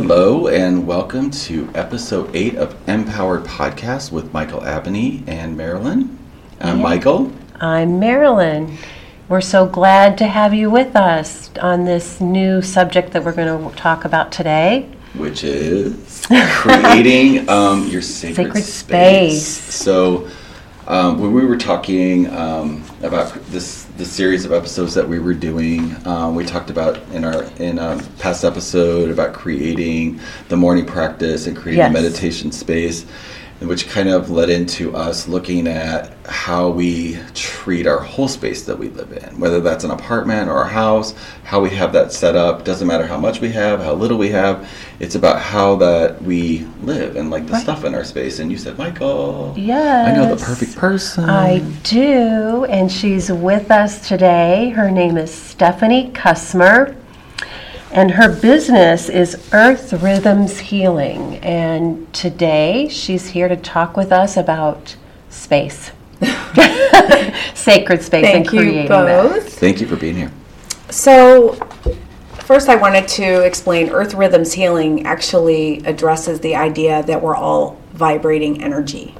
Hello, and welcome to episode 8 of Mpowered Podcast with Michael Abney and Marilyn. I'm Yeah. Michael. I'm Marilyn. We're so glad to have you with us on this new subject that we're going to talk about today. which is creating um, your sacred, Sacred space. space. So, um, when we were talking um, about this the series of episodes that we were doing, um, we talked about in our in a past episode about creating the morning practice and creating Yes. a meditation space, which kind of led into us looking at how we treat our whole space that we live in, whether that's an apartment or a house, how we have that set up. Doesn't matter how much we have, how little we have. It's about how that we live and like the Right. stuff in our space. And you said, Michael, Yes. I know the perfect person. I do, and she's with us today. Her name is Stephanie Kusmer, and her business is Earth Rhythms Healing. And today she's here to talk with us about space, sacred space, and Thank you creating that. both. Thank you for being here. So, first, I wanted to explain Earth Rhythms Healing actually addresses the idea that we're all vibrating energy.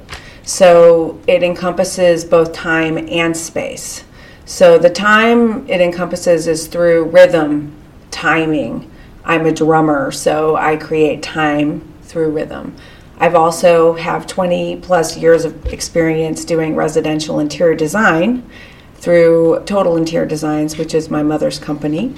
So, it encompasses both time and space. So, the time it encompasses is through rhythm, timing. I'm a drummer, so I create time through rhythm. I've also have 20 plus years of experience doing residential interior design through Total Interior Designs, which is my mother's company.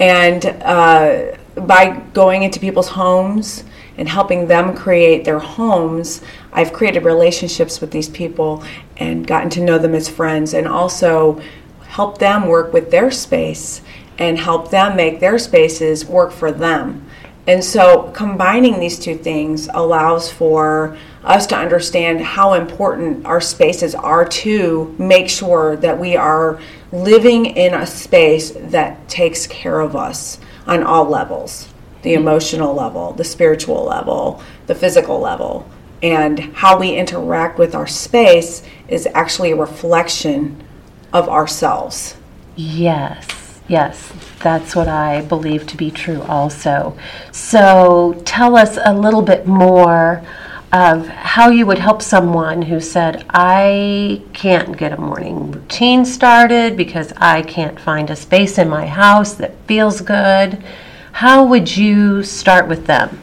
And uh, by going into people's homes and helping them create their homes, I've created relationships with these people and gotten to know them as friends and also help them work with their space and help them make their spaces work for them. And so combining these two things allows for us to understand how important our spaces are to make sure that we are living in a space that takes care of us on all levels the emotional level, the spiritual level, the physical level. And how we interact with our space is actually a reflection of ourselves. Yes, yes, that's what I believe to be true also. So tell us a little bit more of how you would help someone who said, I can't get a morning routine started because I can't find a space in my house that feels good. How would you start with them?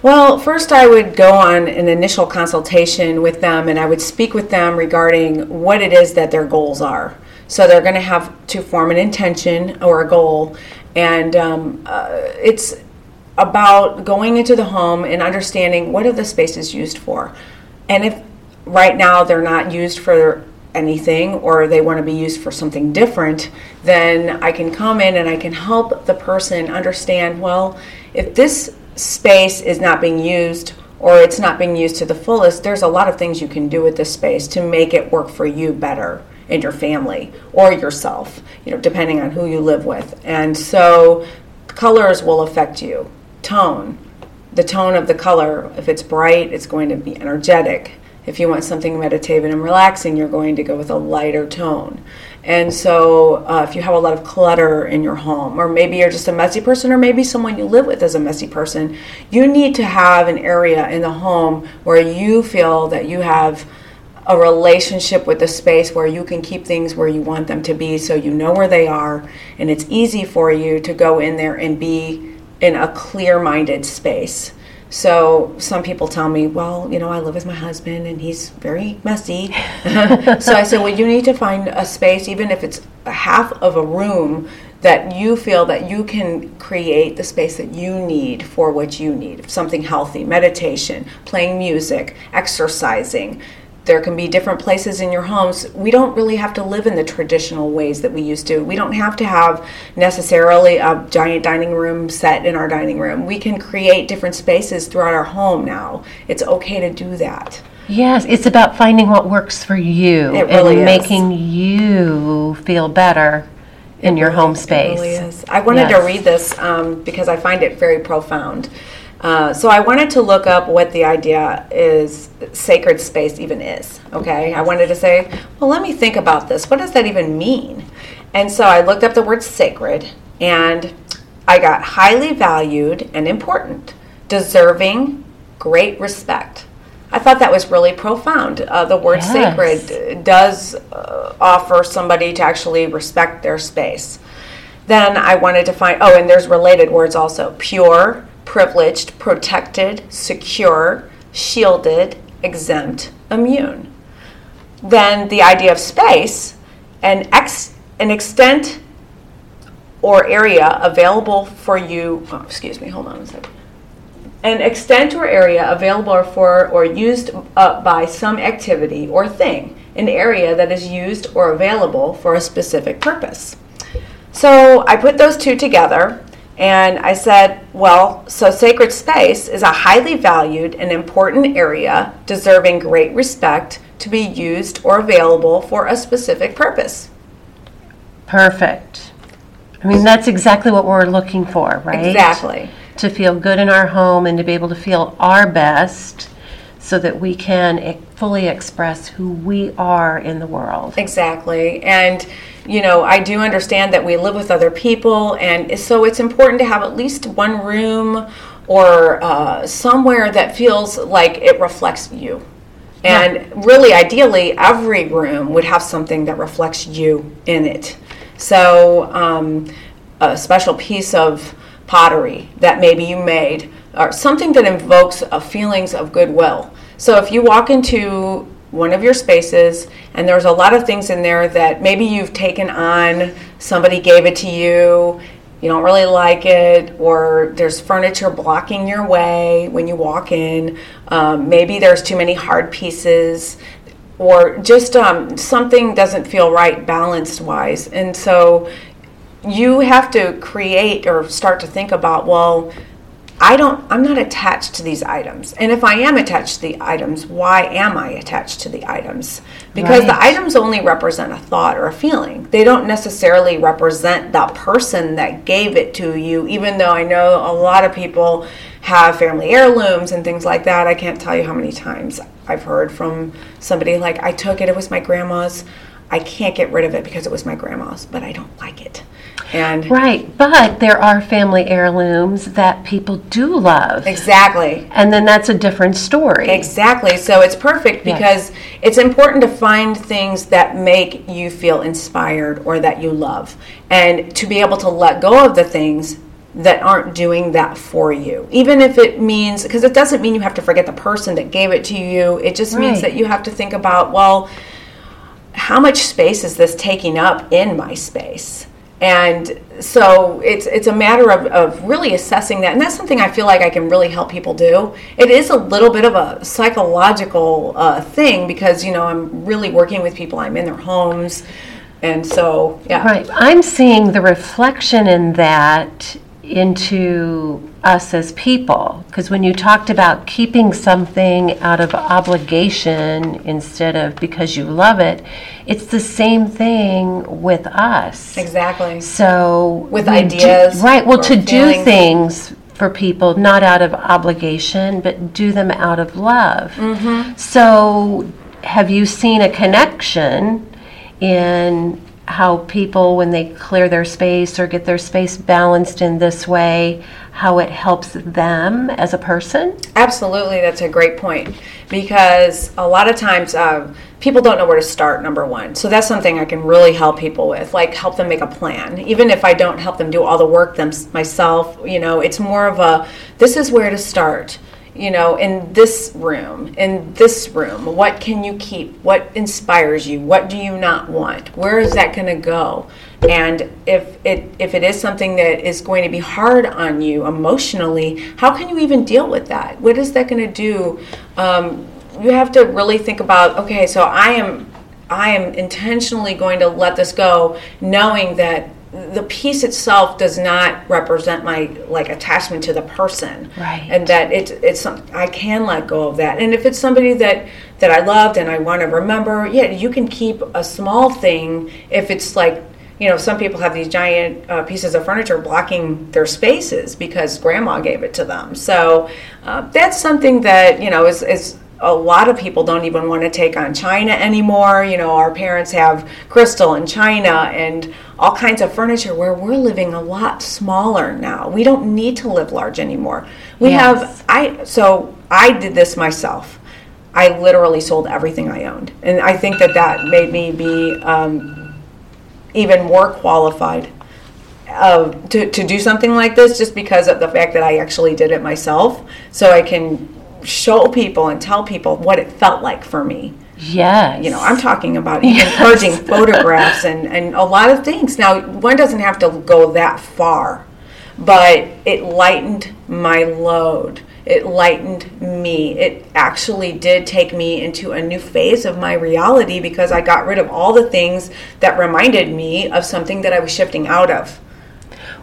Well, first I would go on an initial consultation with them and I would speak with them regarding what it is that their goals are. So they're going to have to form an intention or a goal, and um, uh, it's about going into the home and understanding what are the spaces used for. And if right now they're not used for anything or they want to be used for something different, then I can come in and I can help the person understand well, if this space is not being used or it's not being used to the fullest, there's a lot of things you can do with this space to make it work for you better and your family or yourself, you know, depending on who you live with. And so colors will affect you. Tone, the tone of the color, if it's bright, it's going to be energetic. If you want something meditative and relaxing, you're going to go with a lighter tone. And so, uh, if you have a lot of clutter in your home, or maybe you're just a messy person, or maybe someone you live with is a messy person, you need to have an area in the home where you feel that you have a relationship with the space where you can keep things where you want them to be so you know where they are and it's easy for you to go in there and be in a clear minded space. So some people tell me, well, you know, I live with my husband and he's very messy. so I said, well, you need to find a space, even if it's half of a room, that you feel that you can create the space that you need for what you need. Something healthy, meditation, playing music, exercising. There can be different places in your homes. We don't really have to live in the traditional ways that we used to. We don't have to have necessarily a giant dining room set in our dining room. We can create different spaces throughout our home now. It's okay to do that. Yes, it's about finding what works for you It really and is. making you feel better in your home It space. really is. I wanted Yes. to read this um, because I find it very profound. Uh, so I wanted to look up what the idea is sacred space even is. Okay, I wanted to say, well, let me think about this. What does that even mean? And so I looked up the word sacred, and I got highly valued and important. deserving great respect. I thought that was really profound. Uh, the word Yes. sacred does uh, offer somebody to actually respect their space. Then I wanted to find, oh, and there's related words also pure, privileged, protected, secure, shielded, exempt, immune. Then the idea of space, an, ex, an extent or area available for you, oh, excuse me, hold on a second an extent or area available for or used uh, by some activity or thing, an area that is used or available for a specific purpose. So I put those two together and I said, well, so sacred space is a highly valued and important area deserving great respect to be used or available for a specific purpose. Perfect. I mean, that's exactly what we're looking for, right? Exactly. To feel good in our home and to be able to feel our best so that we can fully express who we are in the world. Exactly. And, you know, I do understand that we live with other people, and so it's important to have at least one room or uh, somewhere that feels like it reflects you. And really, ideally, every room would have something that reflects you in it. So, um, a special piece of pottery that maybe you made, or something that invokes a feelings of goodwill. So, if you walk into one of your spaces and there's a lot of things in there that maybe you've taken on, somebody gave it to you, you don't really like it, or there's furniture blocking your way when you walk in, um, maybe there's too many hard pieces, or just um, something doesn't feel right balanced wise. And so you have to create or start to think about, well, I don't I'm not attached to these items. And if I am attached to the items, why am I attached to the items? Because the items only represent a thought or a feeling. They don't necessarily represent the person that gave it to you, even though I know a lot of people have family heirlooms and things like that. I can't tell you how many times I've heard from somebody like I took it, it was my grandma's. I can't get rid of it because it was my grandma's, but I don't like it. And Right, but there are family heirlooms that people do love. exactly. And then that's a different story. Exactly. So it's perfect Yes. because it's important to find things that make you feel inspired or that you love and to be able to let go of the things that aren't doing that for you. Even if it means because it doesn't mean you have to forget the person that gave it to you. It just means that you have to think about, well, how much space is this taking up in my space? And so it's it's a matter of, of really assessing that, and that's something I feel like I can really help people do. It is a little bit of a psychological uh, thing because you know I'm really working with people. I'm in their homes, and so yeah, Right. I'm seeing the reflection in that into us as people. Because when you talked about keeping something out of obligation instead of because you love it, it's the same thing with us. exactly. So With we do- ideas right? Well, to do things for people not out of obligation, but do them out of love. Mm-hmm. So, have you seen a connection in how people, when they clear their space or get their space balanced in this way, how it helps them as a person? Absolutely, that's a great point because a lot of times uh, people don't know where to start. Number one, so that's something I can really help people with, like help them make a plan. Even if I don't help them do all the work them myself, you know, it's more of a this is where to start. You know, in this room, in this room, what can you keep? What inspires you? What do you not want? Where is that going to go? And if it if it is something that is going to be hard on you emotionally, how can you even deal with that? What is that going to do? Um, you have to really think about. Okay, so I am I am intentionally going to let this go, knowing that the piece itself does not represent my like attachment to the person Right. and that it's it's I can let go of that. And if it's somebody that that I loved and I want to remember, yeah, you can keep a small thing if it's like you know, some people have these giant uh, pieces of furniture blocking their spaces because grandma gave it to them. So uh, that's something that you know is, is a lot of people don't even want to take on china anymore you know our parents have crystal and china and all kinds of furniture where we're living a lot smaller now we don't need to live large anymore we Yes. have i so i did this myself i literally sold everything i owned and i think that that made me be um, even more qualified uh, to, to do something like this just because of the fact that I actually did it myself. So I can show people and tell people what it felt like for me. Yes. You know, I'm talking about even purging photographs and, and a lot of things. Now, one doesn't have to go that far, but it lightened my load. It lightened me. It actually did take me into a new phase of my reality because I got rid of all the things that reminded me of something that I was shifting out of.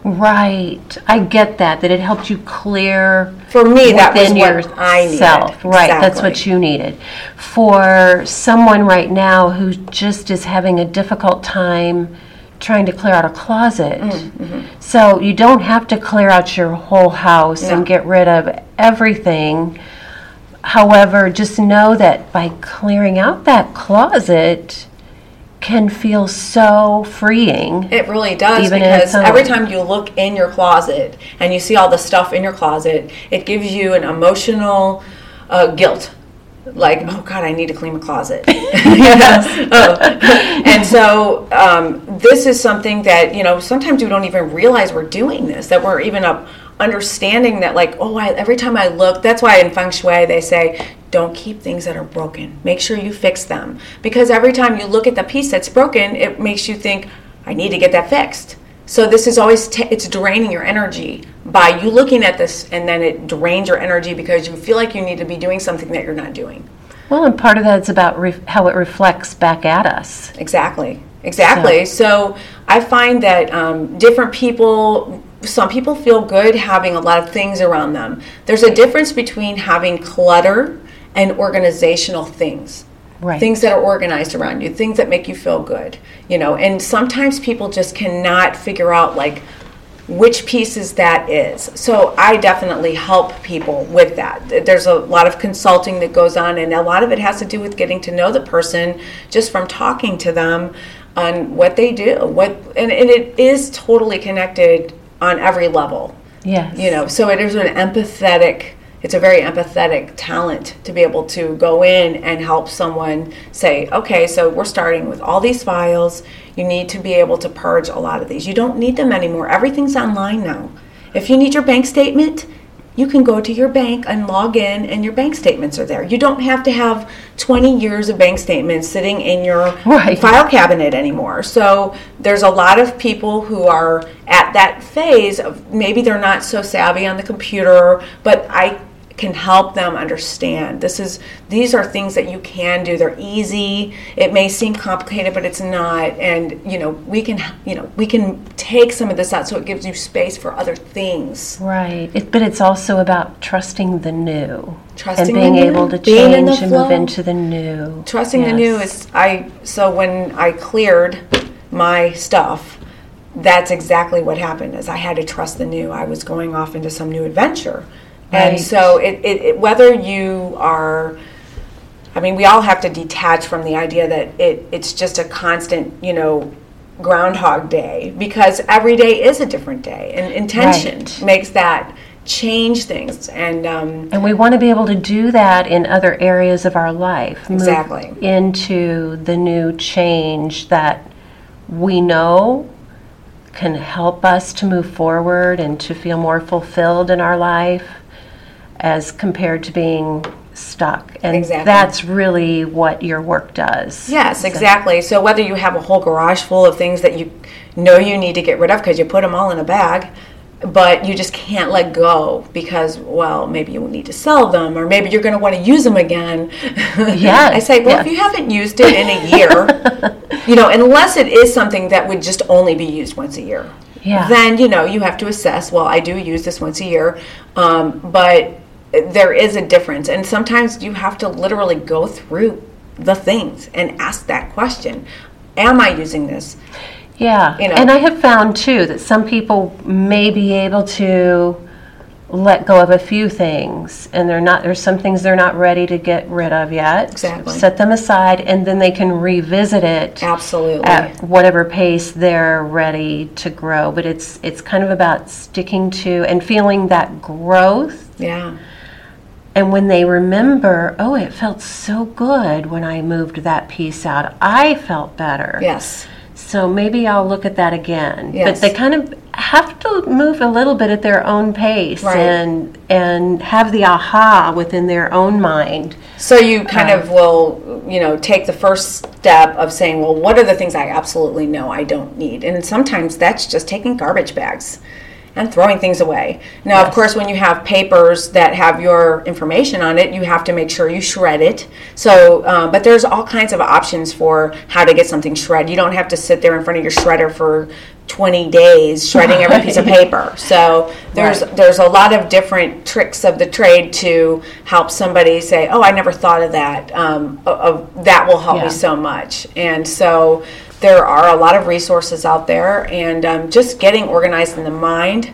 Right. I get that. That it helped you clear For me, that was within what I needed. yourself. Right. That's Exactly. what you needed. For someone right now who just is having a difficult time trying to clear out a closet. Mm-hmm. So you don't have to clear out your whole house No. and get rid of everything. However, just know that by clearing out that closet can feel so freeing. It really does because every time you look in your closet and you see all the stuff in your closet, it gives you an emotional uh, guilt. Like, oh God, I need to clean my closet. yes. oh. And so, um, this is something that, you know, sometimes we don't even realize we're doing this, that we're even up understanding that, like, oh, I, every time I look, that's why in Feng Shui they say, don't keep things that are broken. Make sure you fix them. Because every time you look at the piece that's broken, it makes you think, I need to get that fixed. So this is always t- it's draining your energy by you looking at this, and then it drains your energy because you feel like you need to be doing something that you're not doing. Well, and part of that is about re- how it reflects back at us. Exactly. Exactly. So, I find that um, different people, some people feel good having a lot of things around them. There's a difference between having clutter and organizational things. Right. Things that are organized around you, things that make you feel good, you know. And sometimes people just cannot figure out like which pieces that is. So I definitely help people with that. There's a lot of consulting that goes on, and a lot of it has to do with getting to know the person just from talking to them on what they do. What and, and it is totally connected on every level. Yes. You know, so it is an empathetic. It's a very empathetic talent to be able to go in and help someone say, okay, so we're starting with all these files. You need to be able to purge a lot of these. You don't need them anymore. Everything's online now. If you need your bank statement, you can go to your bank and log in, and your bank statements are there. You don't have to have 20 years of bank statements sitting in your Right. file cabinet anymore. So there's a lot of people who are at that phase of maybe they're not so savvy on the computer, but I can help them understand. This is these are things that you can do. They're easy. It may seem complicated, but it's not. And you know, we can you know, we can take some of this out so it gives you space for other things. Right. It, but it's also about trusting the new. Trusting and being the new, able to being in the change and move into the new. trusting the new is i so when i cleared my stuff that's exactly what happened is i had to trust the new i was going off into some new adventure and so it, it, it whether you are i mean we all have to detach from the idea that it, it's just a constant you know groundhog day because every day is a different day and intention Right. makes that change things and um, And we want to be able to do that in other areas of our life. Exactly. Into the new change that we know can help us to move forward and to feel more fulfilled in our life as compared to being stuck. And Exactly. that's really what your work does. Yes, exactly. So whether you have a whole garage full of things that you know you need to get rid of because you put them all in a bag, but you just can't let go because, well, maybe you need to sell them or maybe you're going to want to use them again. Yes, I say, well, if you haven't used it in a year, you know, unless it is something that would just only be used once a year, Yeah. then, you know, you have to assess, well, I do use this once a year, um, but there is a difference. And sometimes you have to literally go through the things and ask that question Am I using this? Yeah, you know. and I have found too that some people may be able to let go of a few things and they're not there's some things they're not ready to get rid of yet Exactly. set them aside and then they can revisit it Absolutely. at whatever pace they're ready to grow but it's it's kind of about sticking to and feeling that growth yeah. And when they remember oh it felt so good when i moved that piece out i felt better Yes. so maybe I'll look at that again. Yes. But they kind of have to move a little bit at their own pace Right. and and have the aha within their own mind. So you kind of will, you know, take the first step of saying, well, what are the things I absolutely know I don't need? And sometimes that's just taking garbage bags and throwing things away. Now, of course, when you have papers that have your information on it, you have to make sure you shred it. So, uh, but there's all kinds of options for how to get something shredded. You don't have to sit there in front of your shredder for 20 days shredding every piece of paper. So there's Right. there's a lot of different tricks of the trade to help somebody say, "Oh, I never thought of that. Um, of, of- that will help Yeah. me so much." And so there are a lot of resources out there, and um, just getting organized in the mind.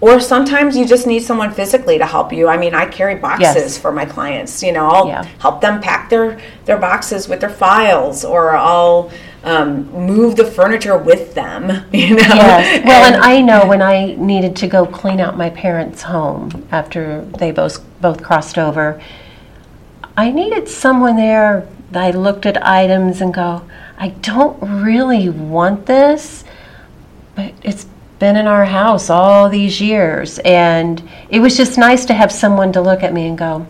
Or sometimes you just need someone physically to help you. I mean, I carry boxes Yes. for my clients. You know, I'll Yeah. help them pack their their boxes with their files, or I'll um, move the furniture with them. You know. Yes. Well, and I know when I needed to go clean out my parents' home after they both both crossed over, I needed someone there I looked at items and go, I don't really want this, but it's been in our house all these years and it was just nice to have someone to look at me and go,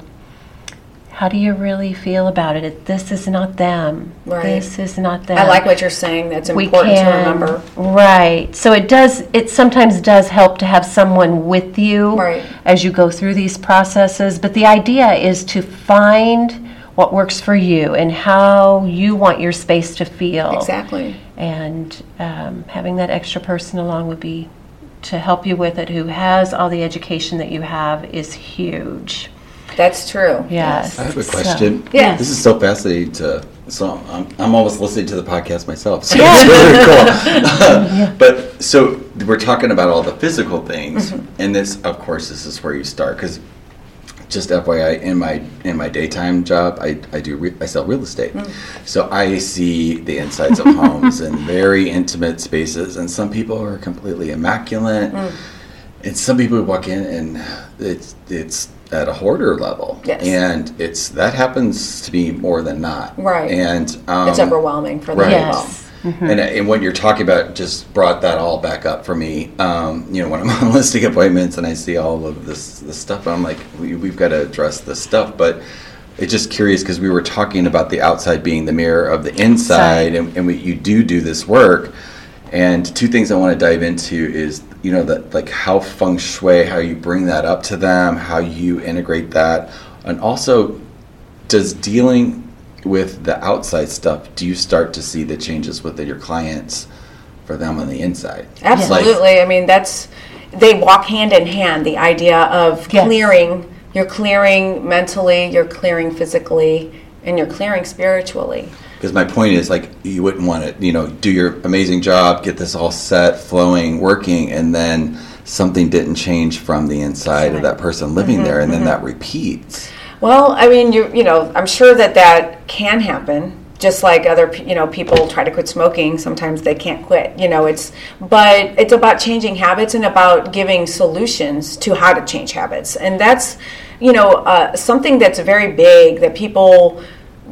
how do you really feel about it? This is not them. Right. This is not them I like what you're saying. That's important can to remember. right so it does it sometimes does help to have someone with you Right. as you go through these processes but the idea is to find what works for you and how you want your space to feel Exactly. and um, having that extra person along would be to help you with it who has all the education that you have is huge That's true. yes I have a So- question. Yeah. This is so fascinating to. So I'm, I'm almost listening to the podcast myself. So Yeah. it's really cool. but so we're talking about all the physical things, Mm-hmm. and this, of course, this is where you start because. Just FYI, in my in my daytime job, I, I do re- I sell real estate, Mm. so I see the insides of homes and very intimate spaces, and some people are completely immaculate, Mm. and some people walk in and it's it's at a hoarder level, Yes. and it's that happens to be more than not, Right. And um, It's overwhelming for them. right. as yes and, and what you're talking about just brought that all back up for me. Um, you know, when I'm on listing appointments and I see all of this this stuff, I'm like, we, we've got to address this stuff. But it's just curious because we were talking about the outside being the mirror of the inside, and, and we, you do do this work. And two things I want to dive into is you know that like how feng shui, how you bring that up to them, how you integrate that, and also does dealing with the outside stuff, do you start to see the changes with your clients for them on the inside? Absolutely. I mean, that's they walk hand in hand. The idea of Yes. clearing, you're clearing mentally, you're clearing physically, and you're clearing spiritually. Because my point is, like, you wouldn't want to, you know, do your amazing job, get this all set, flowing, working, and then something didn't change from the inside of that person living there, and then mm-hmm. that mm-hmm. repeats. Well, I mean, you you know, I'm sure that that can happen. Just like other, you know, people try to quit smoking, sometimes they can't quit. You know, it's but it's about changing habits and about giving solutions to how to change habits, and that's, you know, uh, something that's very big that people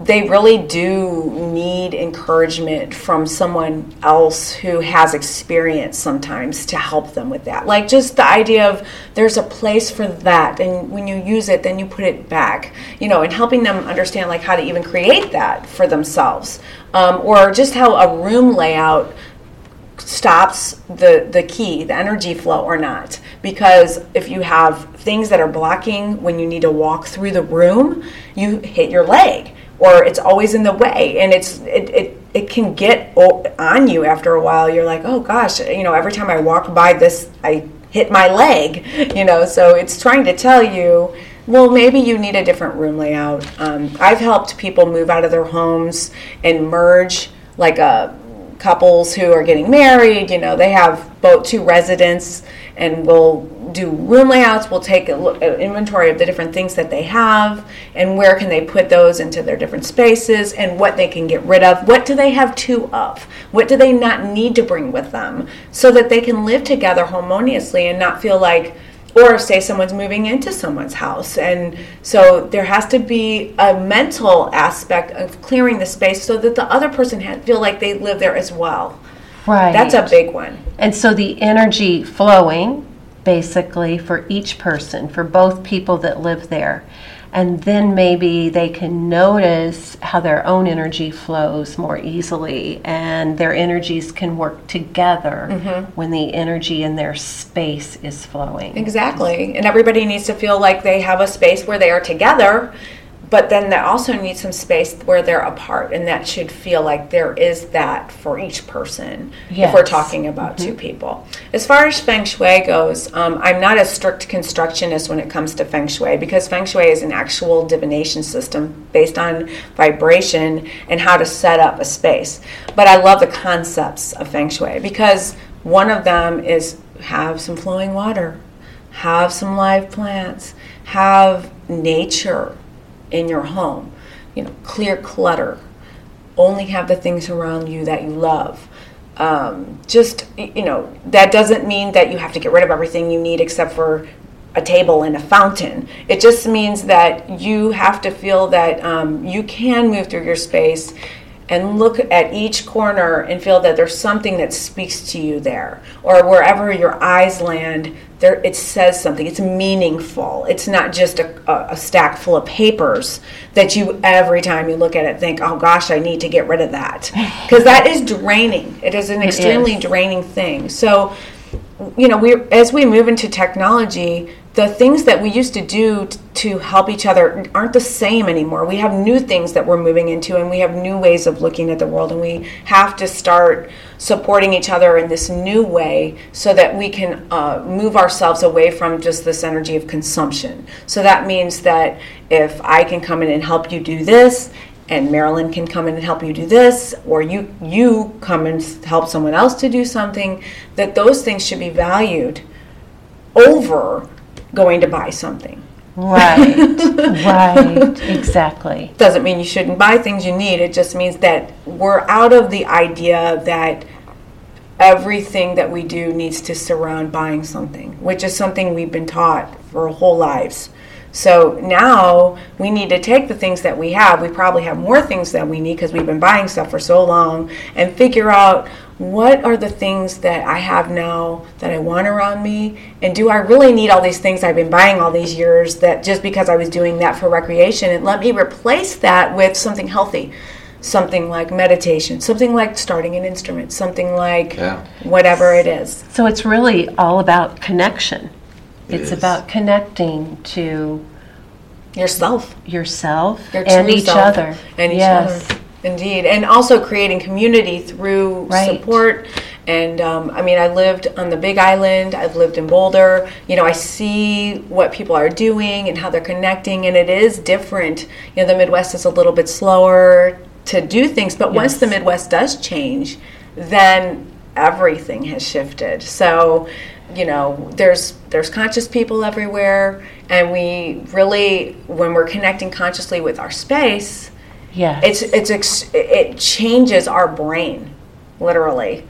they really do need encouragement from someone else who has experience sometimes to help them with that. Like just the idea of there's a place for that, and when you use it, then you put it back, you know, and helping them understand like how to even create that for themselves, um, or just how a room layout stops the the key the energy flow or not. Because if you have things that are blocking when you need to walk through the room you hit your leg or it's always in the way. And it's it, it it can get on you after a while. You're like oh gosh you know every time i walk by this i hit my leg you know so it's trying to tell you well maybe you need a different room layout. Um, i've helped people move out of their homes and merge like a couples who are getting married, you know, they have both two residents and we'll do room layouts. We'll take look, an inventory of the different things that they have and where can they put those into their different spaces and what they can get rid of. What do they have two of? What do they not need to bring with them so that they can live together harmoniously and not feel like or say someone's moving into someone's house and so there has to be a mental aspect of clearing the space so that the other person ha- feel like they live there as well Right. that's a big one And so the energy flowing, basically, for each person, for both people that live there. And then maybe they can notice how their own energy flows more easily and their energies can work together Mm-hmm. when the energy in their space is flowing. exactly and everybody needs to feel like they have a space where they are together but then they also need some space where they're apart and that should feel like there is that for each person if we're talking about two people. As far as feng shui goes um, i'm not a strict constructionist when it comes to feng shui because feng shui is an actual divination system based on vibration and how to set up a space. But i love the concepts of feng shui because one of them is have some flowing water have some live plants have nature in your home. You know clear clutter. Only have the things around you that you love. Um, just you know that doesn't mean that you have to get rid of everything you need except for a table and a fountain. It just means that you have to feel that um, you can move through your space and look at each corner and feel that there's something that speaks to you there. Or wherever your eyes land there it says something. It's meaningful. It's not just a, a, a stack full of papers that you every time you look at it think oh gosh i need to get rid of that. Because that is draining. It is an extremely is. draining thing. So you know we as we move into technology the things that we used to do t- to help each other aren't the same anymore. We have new things that we're moving into and we have new ways of looking at the world and we have to start supporting each other in this new way so that we can uh, move ourselves away from just this energy of consumption. So that means that if i can come in and help you do this and Marilyn can come in and help you do this, or you you come and help someone else to do something, that those things should be valued over going to buy something. Right, right, exactly. Doesn't mean you shouldn't buy things you need. It just means that we're out of the idea that everything that we do needs to surround buying something, which is something we've been taught for our whole lives. So now we need to take the things that we have. We probably have more things that we need because we've been buying stuff for so long and figure out what are the things that I have now that I want around me and do I really need all these things I've been buying all these years that just because I was doing that for recreation and let me replace that with something healthy. Something like meditation, something like starting an instrument, something like Yeah. whatever it is. So it's really all about connection. It It's is. about connecting to Yourself. yourself your and each self other. and each yes. other indeed and also creating community through Right. support and um, i mean i lived on the big island i've lived in boulder you know i see what people are doing and how they're connecting and it is different you know the midwest is a little bit slower to do things but once the midwest does change then everything has shifted so you know there's there's conscious people everywhere and we really when we're connecting consciously with our space Yes. it's it's ex- it changes our brain literally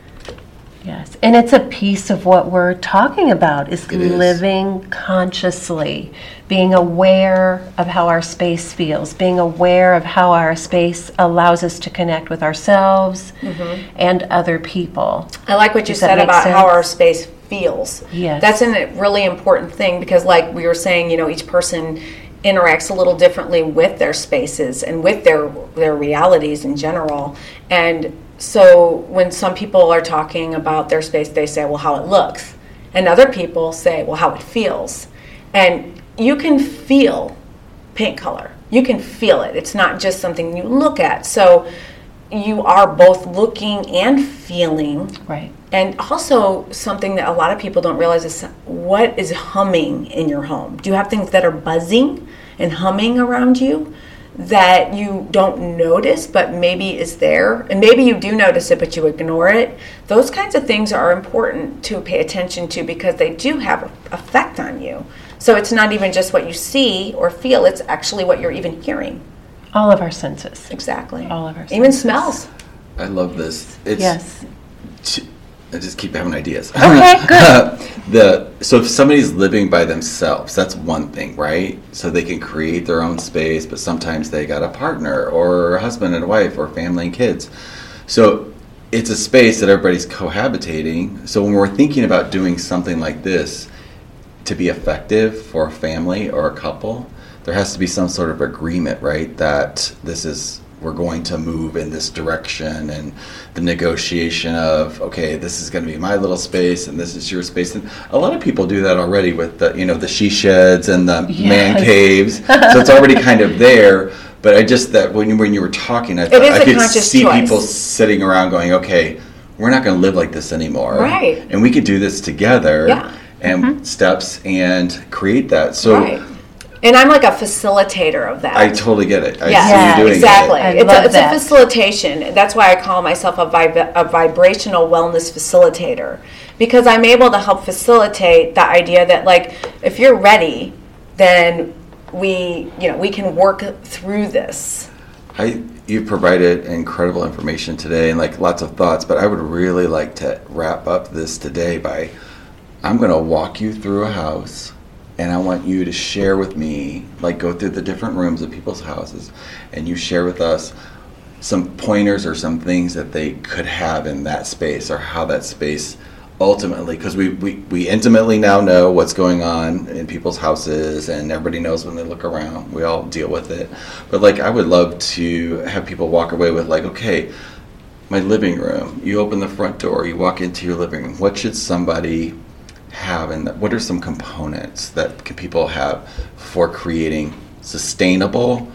Yes, and it's a piece of what we're talking about is It is. living consciously, being aware of how our space feels, being aware of how our space allows us to connect with ourselves mm-hmm. and other people. i like what you Does said make about how our space feels. Yes. that's a really important thing because like we were saying you know each person interacts a little differently with their spaces and with their their realities in general. And so when some people are talking about their space they say well how it looks. And other people say well how it feels. And you can feel paint color. You can feel it. It's not just something you look at. So you are both looking and feeling Right. and also, something that a lot of people don't realize is what is humming in your home. Do you have things that are buzzing and humming around you? that you don't notice but maybe is there and maybe you do notice it but you ignore it those kinds of things are important to pay attention to because they do have an effect on you so it's not even just what you see or feel it's actually what you're even hearing All of our senses. exactly All of our senses. even smells I love this. It's, Yes. I just keep having ideas. Okay, good. Uh, the so if somebody's living by themselves, that's one thing, right? So they can create their own space, but sometimes they got a partner or a husband and a wife or family and kids. So it's a space that everybody's cohabitating. So when we're thinking about doing something like this to be effective for a family or a couple, there has to be some sort of agreement, right? That this is we're going to move in this direction and the negotiation of okay this is going to be my little space and this is your space and a lot of people do that already with the you know the she sheds and the man caves so it's already kind of there but i just that when you, when you were talking i, thought I could see choice. people sitting around going okay we're not going to live like this anymore Right. and we could do this together Yeah. and steps and create that so right and i'm like a facilitator of that i totally get it i Yeah, see you doing exactly. it I it's love a, it's that. a facilitation. That's why I call myself a, vib- a vibrational wellness facilitator because I'm able to help facilitate the idea that like if you're ready, then we you know we can work through this. I you provided incredible information today and like lots of thoughts, but I would really like to wrap up this today by I'm going to walk you through a house and I want you to share with me like go through the different rooms of people's houses and you share with us some pointers or some things that they could have in that space or how that space ultimately because we, we, we intimately now know what's going on in people's houses and everybody knows when they look around. We all deal with it. But like i would love to have people walk away with like okay my living room. You open the front door. You walk into your living room. What should somebody have and what are some components that can people have for creating sustainable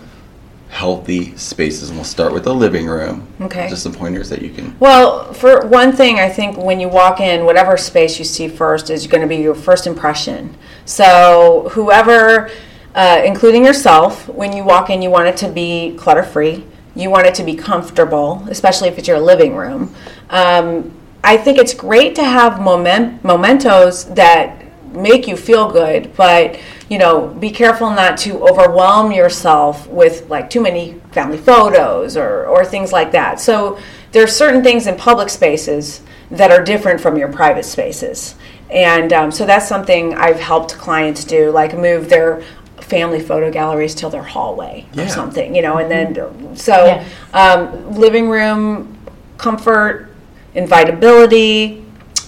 healthy spaces and we'll start with the living room Okay. just some pointers that you can Well, for one thing, I think when you walk in, whatever space you see first is going to be your first impression. So, whoever, uh, including yourself, when you walk in, you want it to be clutter free. You want it to be comfortable, especially if it's your living room. Um, I think it's great to have moment, mementos that make you feel good, but you know, be careful not to overwhelm yourself with like too many family photos or, or things like that. So there's certain things in public spaces that are different from your private spaces. And um, so that's something I've helped clients do, like move their family photo galleries to their hallway Yeah. or something, you know, and then so Yes. um, living room comfort, invitability.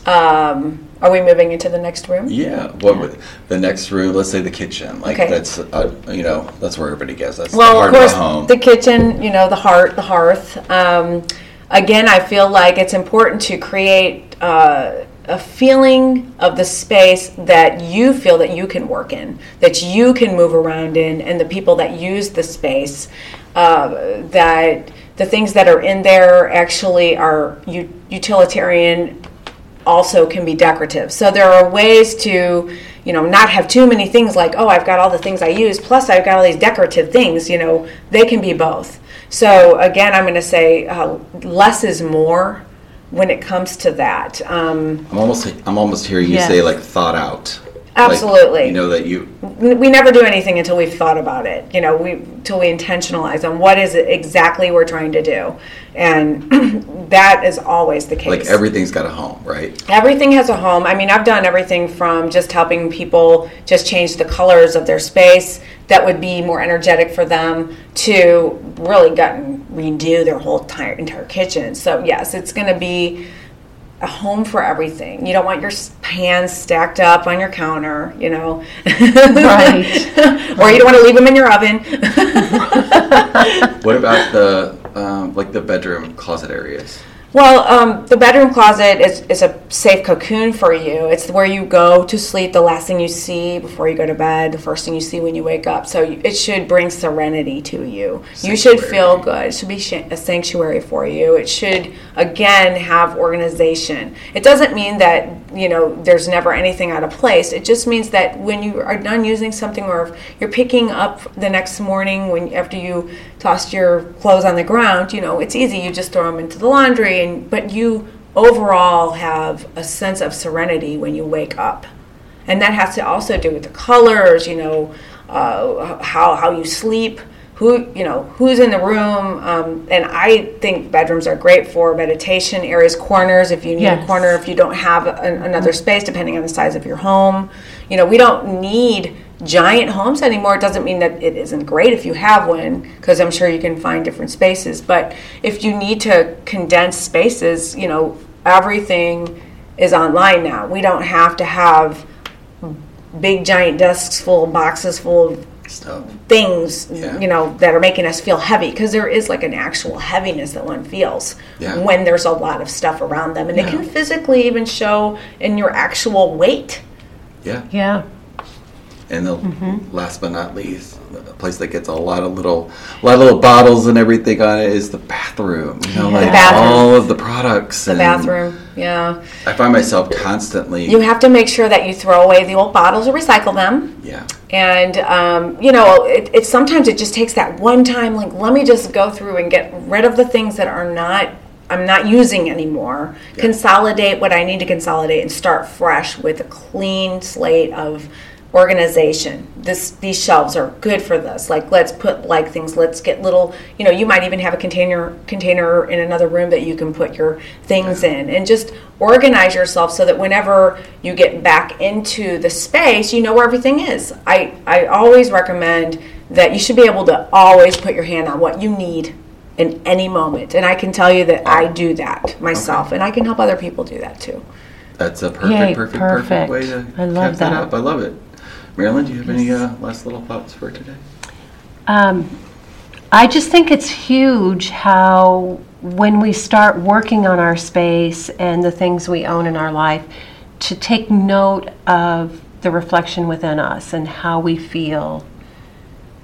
Um, are we moving into the next room? yeah what would the next room let's say the kitchen like Okay. that's uh, you know that's where everybody gets that's Well, the of course, of the home the kitchen, you know, the heart, the hearth. Um, again, I feel like it's important to create uh, a feeling of the space that you feel that you can work in, that you can move around in, and the people that use the space, uh, that the things that are in there actually are u- utilitarian also can be decorative. So there are ways to, you know, not have too many things like, oh, I've got all the things I use, plus I've got all these decorative things, you know, they can be both. So again, I'm going to say uh, less is more when it comes to that. Um, i'm almost i'm almost hearing you Yes. say like thought out Like, Absolutely. you know that you we never do anything until we've thought about it. You know, we until we intentionalize on what is it exactly we're trying to do, and that is always the case. like everything's got a home right Everything has a home. I mean, I've done everything from just helping people just change the colors of their space that would be more energetic for them to really gut and redo their whole entire, entire kitchen. So, yes, it's going to be a home for everything. You don't want your pans stacked up on your counter, you know. Right. or you don't want to leave them in your oven. what about the um, like the bedroom closet areas Well, um, the bedroom closet is, is a safe cocoon for you. It's where you go to sleep, the last thing you see before you go to bed, the first thing you see when you wake up. So you- it should bring serenity to you. You should feel good. It should be sh- a sanctuary for you. It should, again, have organization. It doesn't mean that you know there's never anything out of place. It just means that when you are done using something, or you're picking up the next morning when after you tossed your clothes on the ground, you know it's easy. You just throw them into the laundry, and but you overall have a sense of serenity when you wake up, and that has to also do with the colors. You know uh, how how you sleep who you know who's in the room um, and i think bedrooms are great for meditation areas corners if you need Yes. a corner if you don't have an, another space depending on the size of your home. You know we don't need giant homes anymore. It doesn't mean that it isn't great if you have one because i'm sure you can find different spaces. But if you need to condense spaces you know everything is online now. We don't have to have big giant desks full of boxes full of Stuff. things Yeah. you know that are making us feel heavy because there is like an actual heaviness that one feels Yeah. when there's a lot of stuff around them and it can physically even show in your actual weight Yeah. Yeah. And the Mm-hmm. last but not least, a place that gets a lot of little, a lot of little bottles and everything on it is the bathroom. You know, like bathroom. all of the products. the bathroom yeah I find myself constantly. you have to make sure that you throw away the old bottles or recycle them yeah. and um, you know it, it sometimes it just takes that one time like let me just go through and get rid of the things that are not i'm not using anymore consolidate what i need to consolidate and start fresh with a clean slate of organization this these shelves are good for this like let's put like things let's get little you know you might even have a container container in another room that you can put your things in and just organize yourself so that whenever you get back into the space you know where everything is i i always recommend that you should be able to always put your hand on what you need in any moment and i can tell you that i do that myself and i can help other people do that too That's a perfect, Yay, perfect, perfect. perfect way to I love cap that that. up. I love it. Marilyn, do you have any uh, last little thoughts for today? Um, I just think it's huge how when we start working on our space and the things we own in our life, to take note of the reflection within us and how we feel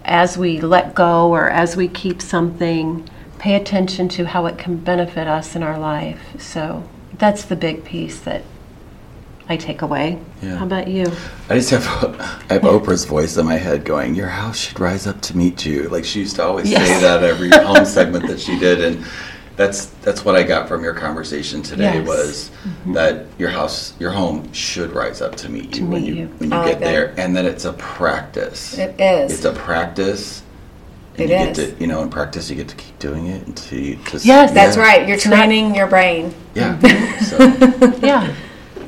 as we let go or as we keep something. Pay attention to how it can benefit us in our life. So that's the big piece that I take away. Yeah. How about you? I just have I have Oprah's voice in my head going, "Your house should rise up to meet you." Like she used to always say that every home segment that she did, and that's that's what I got from your conversation today Yes. was that your house, your home should rise up to meet you when meet you you. when you like get there, and that it's a practice. it is It's a practice. And It you is. get to, you know, in practice, you get to keep doing it until you just. Yes. that's right you're training your brain Yeah. Mm-hmm. So, Yeah.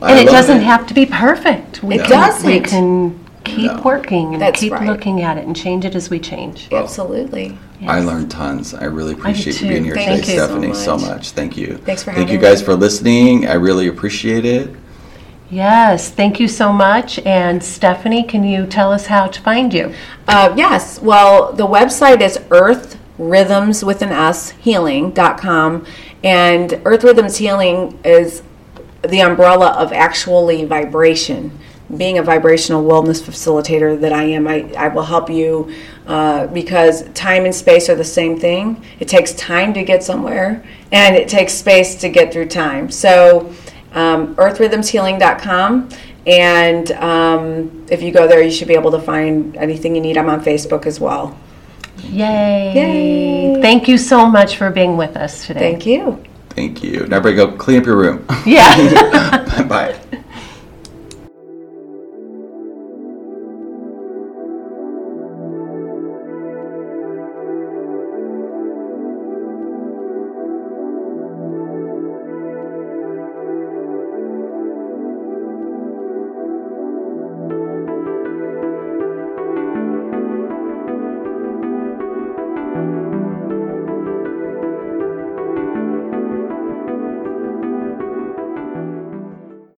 I And it love doesn't it. have to be perfect. We It can, doesn't. We can keep No. working and That's keep right. looking at it and change it as we change. absolutely I Yes. learned tons. I really appreciate you too. being here Thank today, you so Stephanie. So much. much. Thank you. Thanks for Thank you guys me. for listening. I really appreciate it. Yes, thank you so much. And Stephanie, can you tell us how to find you? Uh, yes. Well, the website is Earth Rhythms with an S healing.com. And Earth Rhythms Healing is the umbrella of actually vibration. Being a vibrational wellness facilitator that I am, I, I will help you uh, because time and space are the same thing. It takes time to get somewhere, and it takes space to get through time. So, um, earthrhythmshealing.com. And um, if you go there, you should be able to find anything you need. I'm on Facebook as well. Yay. Yay. Thank you so much for being with us today. Thank you. Thank you. Now, everybody go clean up your room. Yeah. Bye.